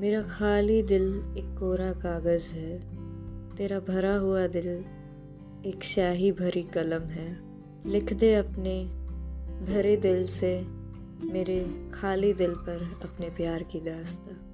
मेरा खाली दिल एक कोरा कागज़ है। तेरा भरा हुआ दिल एक स्याही भरी कलम है। लिख दे अपने भरे दिल से मेरे खाली दिल पर अपने प्यार की दास्तां।